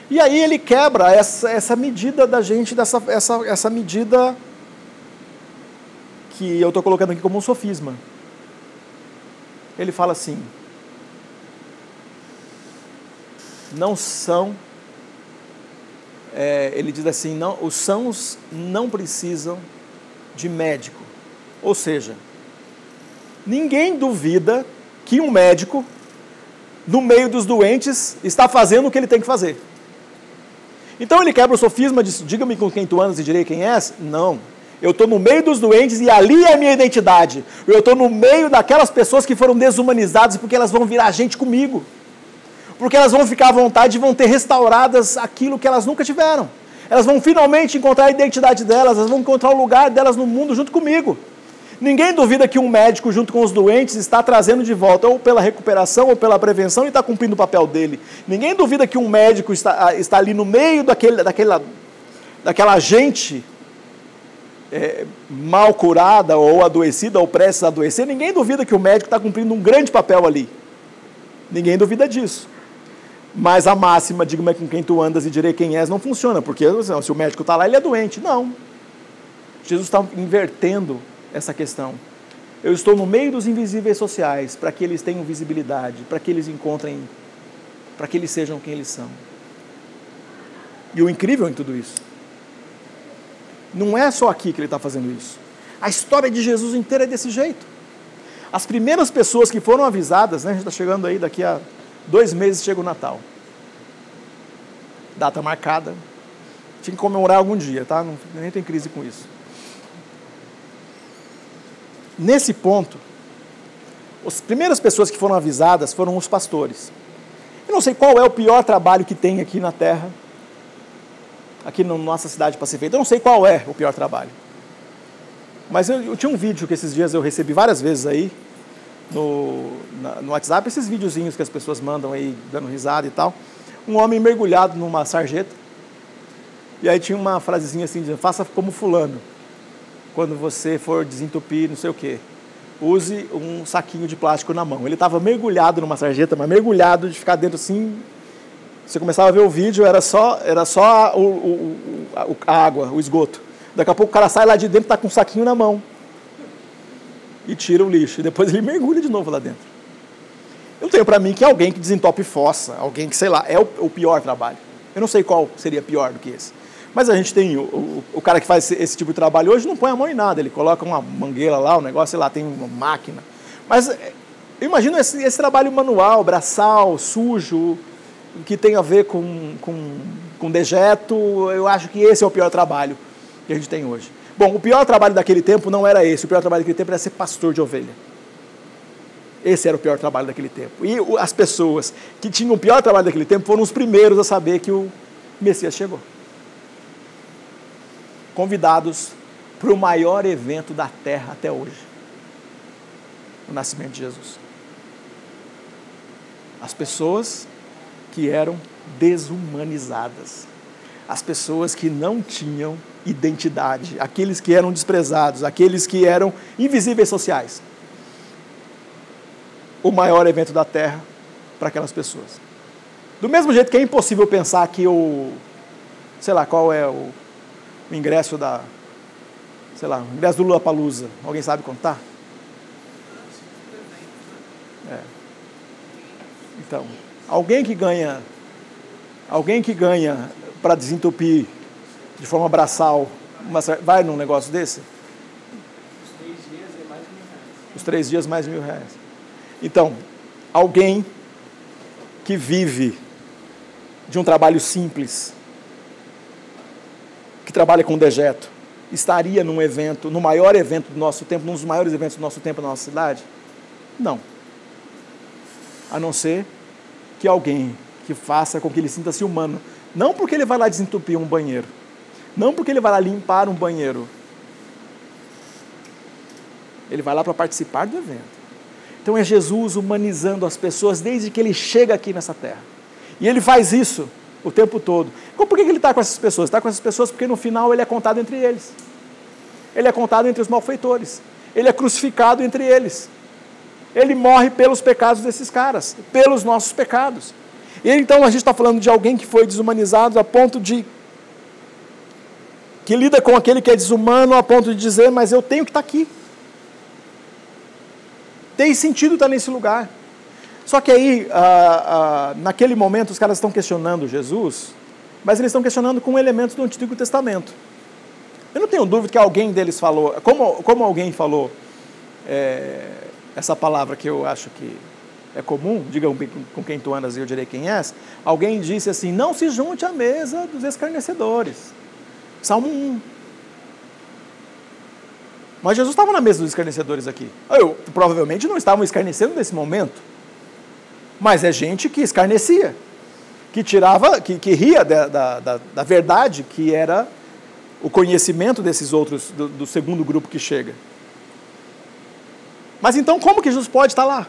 E aí ele quebra essa, essa medida da gente, dessa, essa, essa medida que eu estou colocando aqui como um sofisma. Ele fala assim: não são, é, ele diz assim, não, os sãos não precisam de médico. Ou seja, ninguém duvida que um médico, no meio dos doentes, está fazendo o que ele tem que fazer. Então ele quebra o sofisma de diga-me com quem tu andas e direi quem és? Não. Eu estou no meio dos doentes e ali é a minha identidade. Eu estou no meio daquelas pessoas que foram desumanizadas porque elas vão virar gente comigo. Porque elas vão ficar à vontade e vão ter restauradas aquilo que elas nunca tiveram. Elas vão finalmente encontrar a identidade delas, elas vão encontrar o lugar delas no mundo junto comigo. Ninguém duvida que um médico, junto com os doentes, está trazendo de volta, ou pela recuperação ou pela prevenção, e está cumprindo o papel dele. Ninguém duvida que um médico está, ah, está ali no meio daquele, daquela, daquela gente é, mal curada, ou adoecida, ou prestes a adoecer. Ninguém duvida que o médico está cumprindo um grande papel ali. Ninguém duvida disso. Mas a máxima, diga-me com quem tu andas e direi quem és, não funciona, porque se o médico está lá, ele é doente. Não. Jesus está invertendo essa questão. Eu estou no meio dos invisíveis sociais para que eles tenham visibilidade, para que eles encontrem, para que eles sejam quem eles são. E o incrível em tudo isso, não é só aqui que ele está fazendo isso. A história de Jesus inteira é desse jeito. As primeiras pessoas que foram avisadas, né, a gente está chegando aí, daqui a dois meses chega o Natal. Data marcada. Tinha que comemorar algum dia, tá? Não, nem tem crise com isso. Nesse ponto, as primeiras pessoas que foram avisadas foram os pastores. Eu não sei qual é o pior trabalho que tem aqui na terra, aqui na nossa cidade para ser feito. Eu não sei qual é o pior trabalho. Mas eu, eu tinha um vídeo que esses dias eu recebi várias vezes aí no, na, no WhatsApp, esses videozinhos que as pessoas mandam aí dando risada e tal. Um homem mergulhado numa sarjeta. E aí tinha uma frasezinha assim, dizendo, faça como fulano quando você for desentupir não sei o quê. Use um saquinho de plástico na mão. Ele estava mergulhado numa sarjeta, mas mergulhado de ficar dentro assim. Você começava a ver o vídeo, era só, era só o, o, a água, o esgoto. Daqui a pouco o cara sai lá de dentro, está com um saquinho na mão. E tira o lixo. E depois ele mergulha de novo lá dentro. Eu tenho para mim que alguém que desentope fossa, alguém que, sei lá, é o, o pior trabalho. Eu não sei qual seria pior do que esse. Mas a gente tem o, o, o, cara que faz esse, esse, tipo de trabalho hoje não põe a mão em nada, ele coloca uma mangueira lá, um negócio, sei lá, tem uma máquina. Mas é, eu imagino esse, esse trabalho manual, braçal, sujo, que tem a ver com, com, com dejeto, eu acho que esse é o pior trabalho que a gente tem hoje. Bom, o pior trabalho daquele tempo não era esse, o pior trabalho daquele tempo era ser pastor de ovelha. Esse era o pior trabalho daquele tempo. E as pessoas que tinham o pior trabalho daquele tempo foram os primeiros a saber que o Messias chegou convidados para o maior evento da terra até hoje o nascimento de Jesus. As pessoas que eram desumanizadas, as pessoas que não tinham identidade, aqueles que eram desprezados, aqueles que eram invisíveis sociais. O maior evento da terra para aquelas pessoas. Do mesmo jeito que é impossível pensar que o, sei lá, qual é o o ingresso da, sei lá, o ingresso do Lula Palusa. Alguém sabe contar? É. Então, alguém que ganha, alguém que ganha para desentupir de forma braçal, uma, vai num negócio desse? Os três dias é mais mil reais. Os três dias mais de mil reais. Então, alguém que vive de um trabalho simples, que trabalha com dejeto, estaria num evento, no maior evento do nosso tempo, num dos maiores eventos do nosso tempo na nossa cidade? Não. A não ser que alguém que faça com que ele sinta-se humano Não porque ele vai lá desentupir um banheiro. Não porque ele vai lá limpar um banheiro. Ele vai lá para participar do evento. Então é Jesus humanizando as pessoas desde que ele chega aqui nessa terra. E ele faz isso o tempo todo. Por que ele está com essas pessoas? Está com essas pessoas porque no final ele é contado entre eles. Ele é contado entre os malfeitores. Ele é crucificado entre eles. Ele morre pelos pecados desses caras, pelos nossos pecados. E então a gente está falando de alguém que foi desumanizado a ponto de. Que lida com aquele que é desumano a ponto de dizer, mas eu tenho que estar tá aqui. Tem sentido estar tá nesse lugar. Só que aí, ah, ah, naquele momento, os caras estão questionando Jesus, mas eles estão questionando com elementos do Antigo Testamento. Eu não tenho dúvida que alguém deles falou, como, como alguém falou, é, essa palavra que eu acho que é comum, diga com quem tu andas e eu direi quem és, alguém disse assim, não se junte à mesa dos escarnecedores. Salmo 1. Mas Jesus estava na mesa dos escarnecedores aqui. Eu, provavelmente não estavam escarnecendo nesse momento. Mas é gente que escarnecia, que tirava, que, que ria da, da, da verdade que era o conhecimento desses outros, do, do segundo grupo que chega. Mas então, como que Jesus pode estar lá?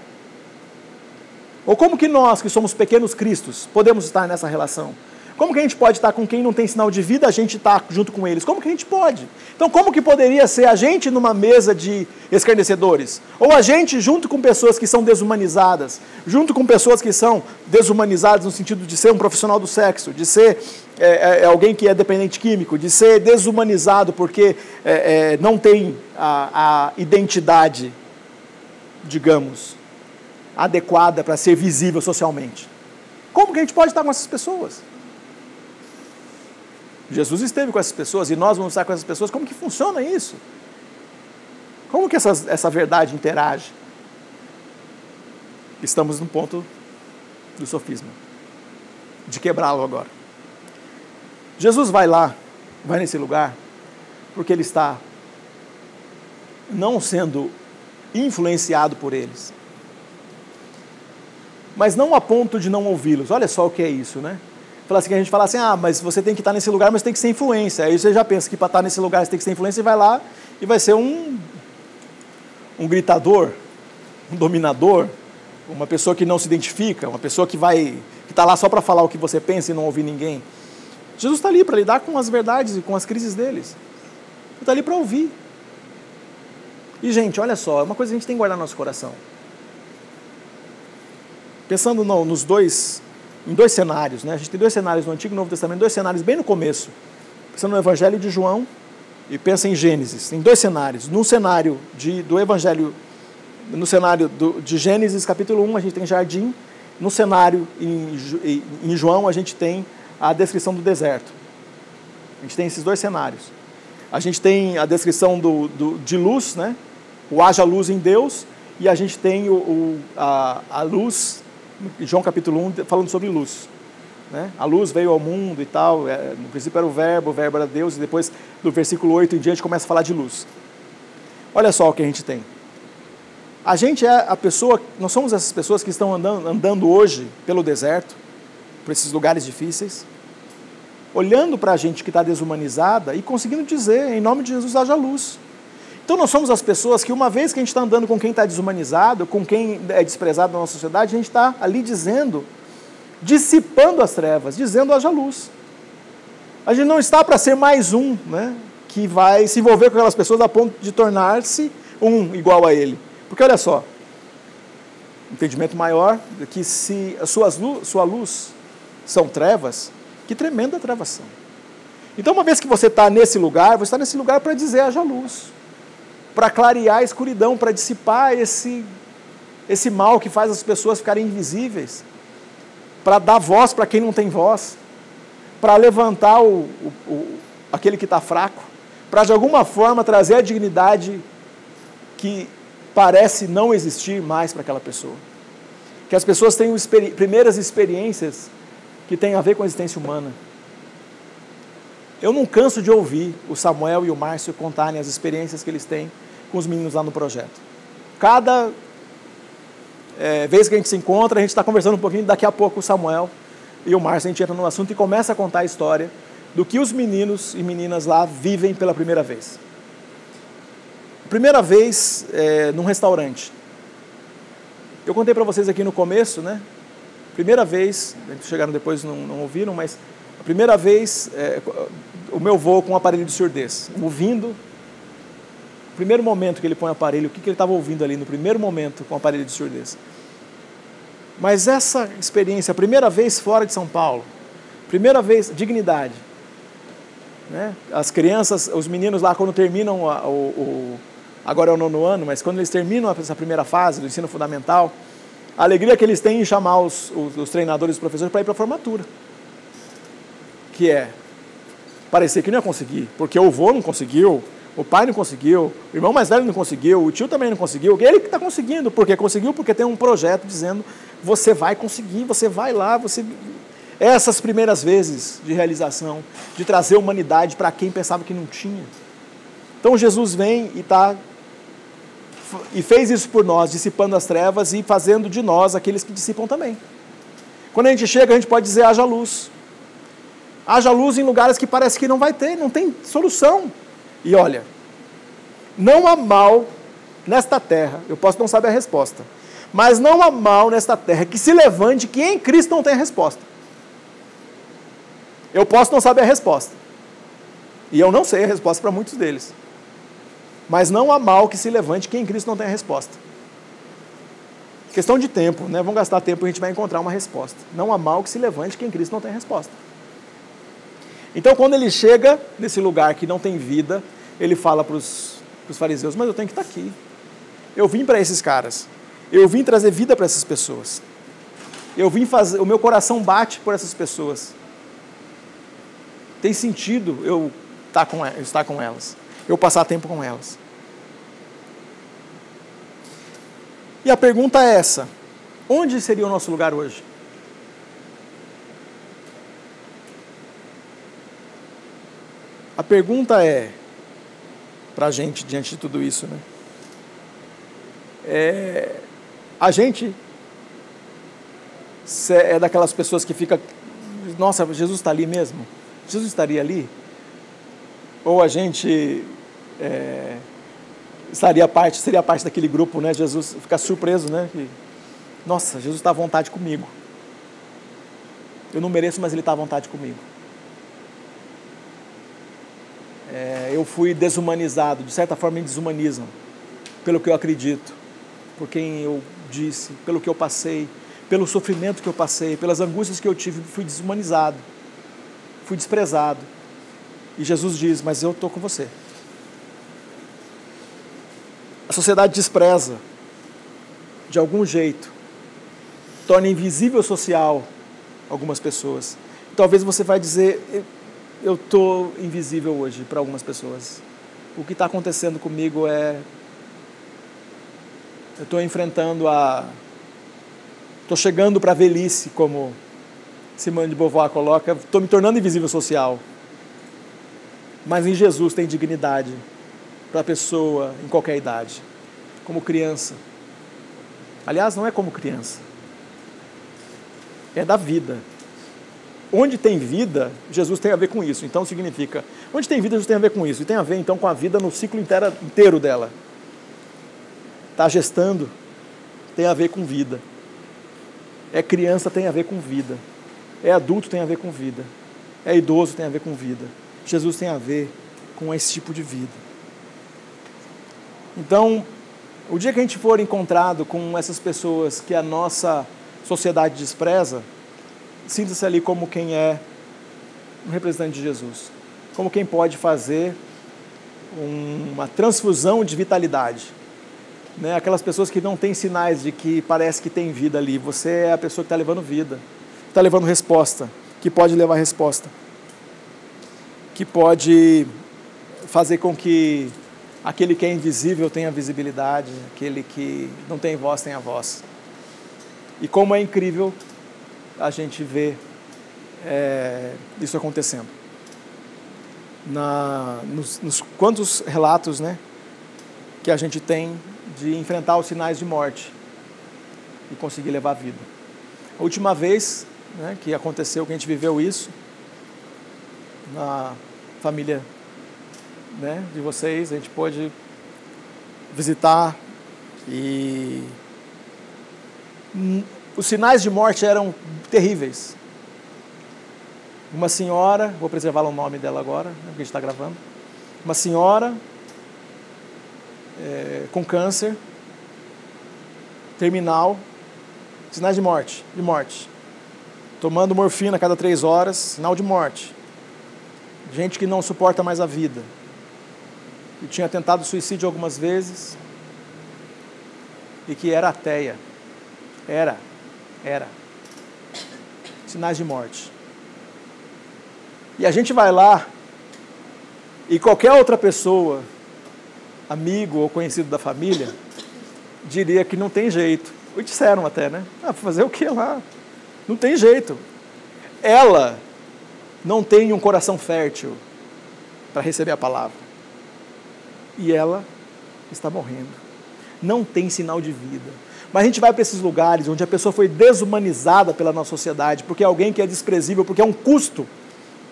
Ou como que nós, que somos pequenos cristos, podemos estar nessa relação? Como que a gente pode estar com quem não tem sinal de vida, a gente está junto com eles? Como que a gente pode? Então, como que poderia ser a gente numa mesa de escarnecedores? Ou a gente junto com pessoas que são desumanizadas, junto com pessoas que são desumanizadas no sentido de ser um profissional do sexo, de ser é, é, é alguém que é dependente químico, de ser desumanizado porque é, é não tem a, a identidade digamos, adequada para ser visível socialmente. Como que a gente pode estar com essas pessoas? Jesus esteve com essas pessoas e nós vamos estar com essas pessoas. Como que funciona isso? Como que essa, verdade interage? Estamos no ponto do sofisma, de quebrá-lo agora. Jesus vai lá, vai nesse lugar, porque ele está não sendo influenciado por eles. Mas não a ponto de não ouvi-los. Olha só o que é isso, né? Fala assim, a gente fala assim, ah, mas você tem que estar nesse lugar, mas tem que ser influência. Aí você já pensa que para estar nesse lugar você tem que ser influência e vai lá e vai ser um, um gritador, um dominador, uma pessoa que não se identifica, uma pessoa que vai que está lá só para falar o que você pensa e não ouvir ninguém. Jesus está ali para lidar com as verdades e com as crises deles. Ele está ali para ouvir. E, gente, olha só, é uma coisa que a gente tem que guardar no nosso coração. Pensando no, nos dois, em dois cenários, né? A gente tem dois cenários no Antigo e Novo Testamento, dois cenários bem no começo. Pensando no Evangelho de João e pensa em Gênesis. Tem dois cenários. No cenário de, do Evangelho, no cenário do, de Gênesis, capítulo 1, a gente tem jardim. No cenário em, em João, a gente tem a descrição do deserto. A gente tem esses dois cenários. A gente tem a descrição do, do, de luz, né? o haja luz em Deus, e a gente tem o, o a, a luz, João capítulo 1, falando sobre luz. Né? A luz veio ao mundo e tal, é, no princípio era o verbo, o verbo era Deus, e depois do versículo 8 em diante começa a falar de luz. Olha só o que a gente tem. A gente é a pessoa, nós somos essas pessoas que estão andando, andando hoje pelo deserto, por esses lugares difíceis, olhando para a gente que está desumanizada e conseguindo dizer, em nome de Jesus, haja luz. Então nós somos as pessoas que, uma vez que a gente está andando com quem está desumanizado, com quem é desprezado na nossa sociedade, a gente está ali dizendo, dissipando as trevas, dizendo haja luz. A gente não está para ser mais um, né, que vai se envolver com aquelas pessoas a ponto de tornar-se um igual a ele. Porque olha só, entendimento maior que se a suas luz, sua luz são trevas, que tremenda trevas são. Então, uma vez que você está nesse lugar, você está nesse lugar para dizer haja luz para clarear a escuridão, para dissipar esse, esse mal que faz as pessoas ficarem invisíveis, para dar voz para quem não tem voz, para levantar o, o, o, aquele que está fraco, para de alguma forma trazer a dignidade que parece não existir mais para aquela pessoa. Que as pessoas tenham experi primeiras experiências que têm a ver com a existência humana. Eu não canso de ouvir o Samuel e o Márcio contarem as experiências que eles têm com os meninos lá no projeto. Cada é, vez que a gente se encontra, a gente está conversando um pouquinho, daqui a pouco o Samuel e o Márcio, a gente entra no assunto e começa a contar a história do que os meninos e meninas lá vivem pela primeira vez. Primeira vez é, num restaurante. Eu contei para vocês aqui no começo, né? Primeira vez, chegaram depois não, não ouviram, mas a primeira vez é, o meu voo com um aparelho de surdez, ouvindo. Primeiro momento que ele põe o aparelho, o que, que ele estava ouvindo ali no primeiro momento com o aparelho de surdez. Mas essa experiência, a primeira vez fora de São Paulo, primeira vez, dignidade. Né? As crianças, os meninos lá, quando terminam o, o, agora é o nono ano, mas quando eles terminam essa primeira fase do ensino fundamental, a alegria que eles têm em chamar os, os, os treinadores e os professores para ir para a formatura. Que é parecer que não ia conseguir, porque o avô não conseguiu, o pai não conseguiu, o irmão mais velho não conseguiu, o tio também não conseguiu, ele que está conseguindo, porque conseguiu porque tem um projeto dizendo você vai conseguir, você vai lá, você essas primeiras vezes de realização, de trazer humanidade para quem pensava que não tinha. Então Jesus vem e está e fez isso por nós, dissipando as trevas e fazendo de nós aqueles que dissipam também. Quando a gente chega, a gente pode dizer haja luz. Haja luz em lugares que parece que não vai ter, não tem solução. E olha, não há mal nesta terra, eu posso não saber a resposta, mas não há mal nesta terra que se levante que em Cristo não tem resposta. Eu posso não saber a resposta. E eu não sei a resposta para muitos deles. Mas não há mal que se levante que em Cristo não tem a resposta. Questão de tempo, né? Vamos gastar tempo e a gente vai encontrar uma resposta. Não há mal que se levante que em Cristo não tem a resposta. Então, quando ele chega nesse lugar que não tem vida, ele fala para os fariseus: Mas eu tenho que estar aqui. Eu vim para esses caras. Eu vim trazer vida para essas pessoas. Eu vim fazer. O meu coração bate por essas pessoas. Tem sentido eu estar com, eu estar com elas. Eu passar tempo com elas. E a pergunta é essa: onde seria o nosso lugar hoje? A pergunta é, para a gente, diante de tudo isso, né? É, a gente é daquelas pessoas que fica, nossa, Jesus está ali mesmo? Jesus estaria ali? Ou a gente é, estaria parte, seria parte daquele grupo, né? Jesus ficar surpreso, né? Que, nossa, Jesus está à vontade comigo. Eu não mereço, mas Ele está à vontade comigo. É, eu fui desumanizado, de certa forma me desumanizam, pelo que eu acredito, por quem eu disse, pelo que eu passei, pelo sofrimento que eu passei, pelas angústias que eu tive, fui desumanizado, fui desprezado. E Jesus diz: Mas eu estou com você. A sociedade despreza, de algum jeito, torna invisível social algumas pessoas. Talvez você vai dizer: eu estou invisível hoje para algumas pessoas. O que está acontecendo comigo é. Eu estou enfrentando a. Estou chegando para a velhice, como Simone de Beauvoir coloca. Estou me tornando invisível social. Mas em Jesus tem dignidade para a pessoa em qualquer idade, como criança. Aliás, não é como criança, é da vida onde tem vida, Jesus tem a ver com isso. Então significa, onde tem vida, Jesus tem a ver com isso. E tem a ver então com a vida no ciclo inteiro, inteiro dela. Está gestando, tem a ver com vida. É criança, tem a ver com vida. É adulto, tem a ver com vida. É idoso, tem a ver com vida. Jesus tem a ver com esse tipo de vida. Então, o dia que a gente for encontrado com essas pessoas que a nossa sociedade despreza, sinta-se ali como quem é um representante de Jesus, como quem pode fazer uma transfusão de vitalidade. Né? Aquelas pessoas que não têm sinais de que parece que tem vida ali, você é a pessoa que está levando vida, está levando resposta, que pode levar resposta, que pode fazer com que aquele que é invisível tenha visibilidade, aquele que não tem voz tenha voz. E como é incrível a gente vê é, isso acontecendo. Na, nos, nos quantos relatos né, que a gente tem de enfrentar os sinais de morte e conseguir levar a vida. A última vez né, que aconteceu, que a gente viveu isso na família né, de vocês, a gente pôde visitar e os sinais de morte eram terríveis. Uma senhora, vou preservar o nome dela agora, né, porque a gente está gravando. Uma senhora é, com câncer terminal, sinais de morte, de morte. Tomando morfina a cada três horas, sinal de morte. Gente que não suporta mais a vida. Que tinha tentado suicídio algumas vezes. E que era ateia. Era. Era. Sinais de morte. E a gente vai lá e qualquer outra pessoa, amigo ou conhecido da família, diria que não tem jeito. O disseram até, né? Ah, fazer o que lá? Não tem jeito. Ela não tem um coração fértil para receber a palavra. E ela está morrendo. Não tem sinal de vida. Mas a gente vai para esses lugares onde a pessoa foi desumanizada pela nossa sociedade, porque é alguém que é desprezível, porque é um custo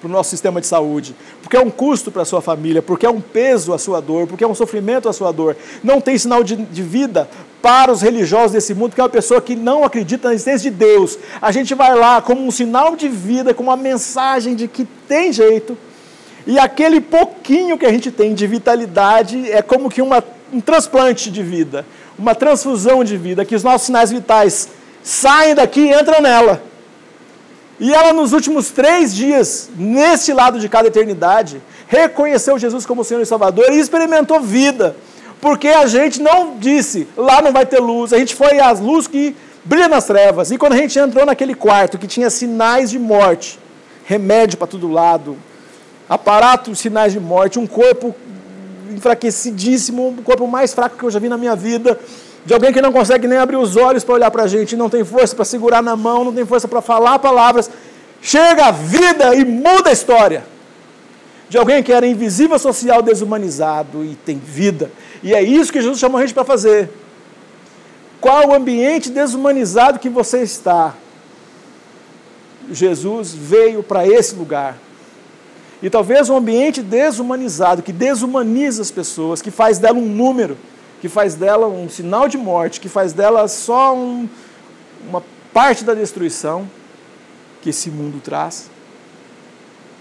para o nosso sistema de saúde, porque é um custo para a sua família, porque é um peso a sua dor, porque é um sofrimento a sua dor. Não tem sinal de, de vida para os religiosos desse mundo, que é uma pessoa que não acredita na existência de Deus. A gente vai lá como um sinal de vida, com uma mensagem de que tem jeito, e aquele pouquinho que a gente tem de vitalidade é como que uma, um transplante de vida, uma transfusão de vida, que os nossos sinais vitais saem daqui e entram nela. E ela, nos últimos três dias, nesse lado de cada eternidade, reconheceu Jesus como Senhor e Salvador e experimentou vida. Porque a gente não disse, lá não vai ter luz, a gente foi às luzes que brilha nas trevas. E quando a gente entrou naquele quarto que tinha sinais de morte, remédio para todo lado, aparato, sinais de morte, um corpo enfraquecidíssimo, o corpo mais fraco que eu já vi na minha vida, de alguém que não consegue nem abrir os olhos para olhar para a gente, não tem força para segurar na mão, não tem força para falar palavras. Chega a vida e muda a história. De alguém que era invisível social, desumanizado e tem vida. E é isso que Jesus chamou a gente para fazer. Qual o ambiente desumanizado que você está? Jesus veio para esse lugar. E talvez um ambiente desumanizado, que desumaniza as pessoas, que faz dela um número que faz dela um sinal de morte, que faz dela só um, uma parte da destruição que esse mundo traz,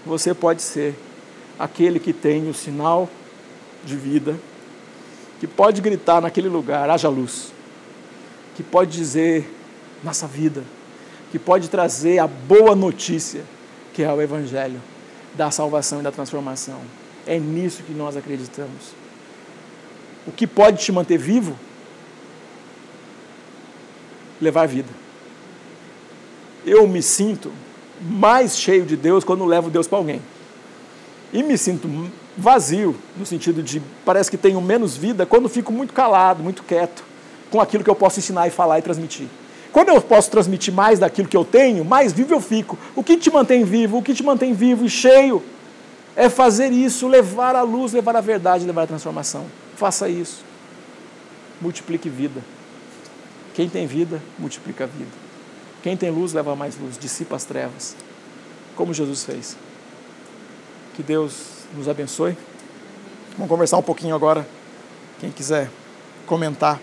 você pode ser aquele que tem o sinal de vida, que pode gritar naquele lugar, haja luz, que pode dizer nossa vida, que pode trazer a boa notícia, que é o Evangelho da salvação e da transformação. É nisso que nós acreditamos o que pode te manter vivo? Levar vida. Eu me sinto mais cheio de Deus quando levo Deus para alguém. E me sinto vazio, no sentido de parece que tenho menos vida quando fico muito calado, muito quieto, com aquilo que eu posso ensinar e falar e transmitir. Quando eu posso transmitir mais daquilo que eu tenho, mais vivo eu fico. O que te mantém vivo, o que te mantém vivo e cheio, é fazer isso, levar a luz, levar a verdade, levar a transformação. Faça isso. Multiplique vida. Quem tem vida, multiplica a vida. Quem tem luz, leva mais luz, dissipa as trevas. Como Jesus fez. Que Deus nos abençoe. Vamos conversar um pouquinho agora. Quem quiser comentar.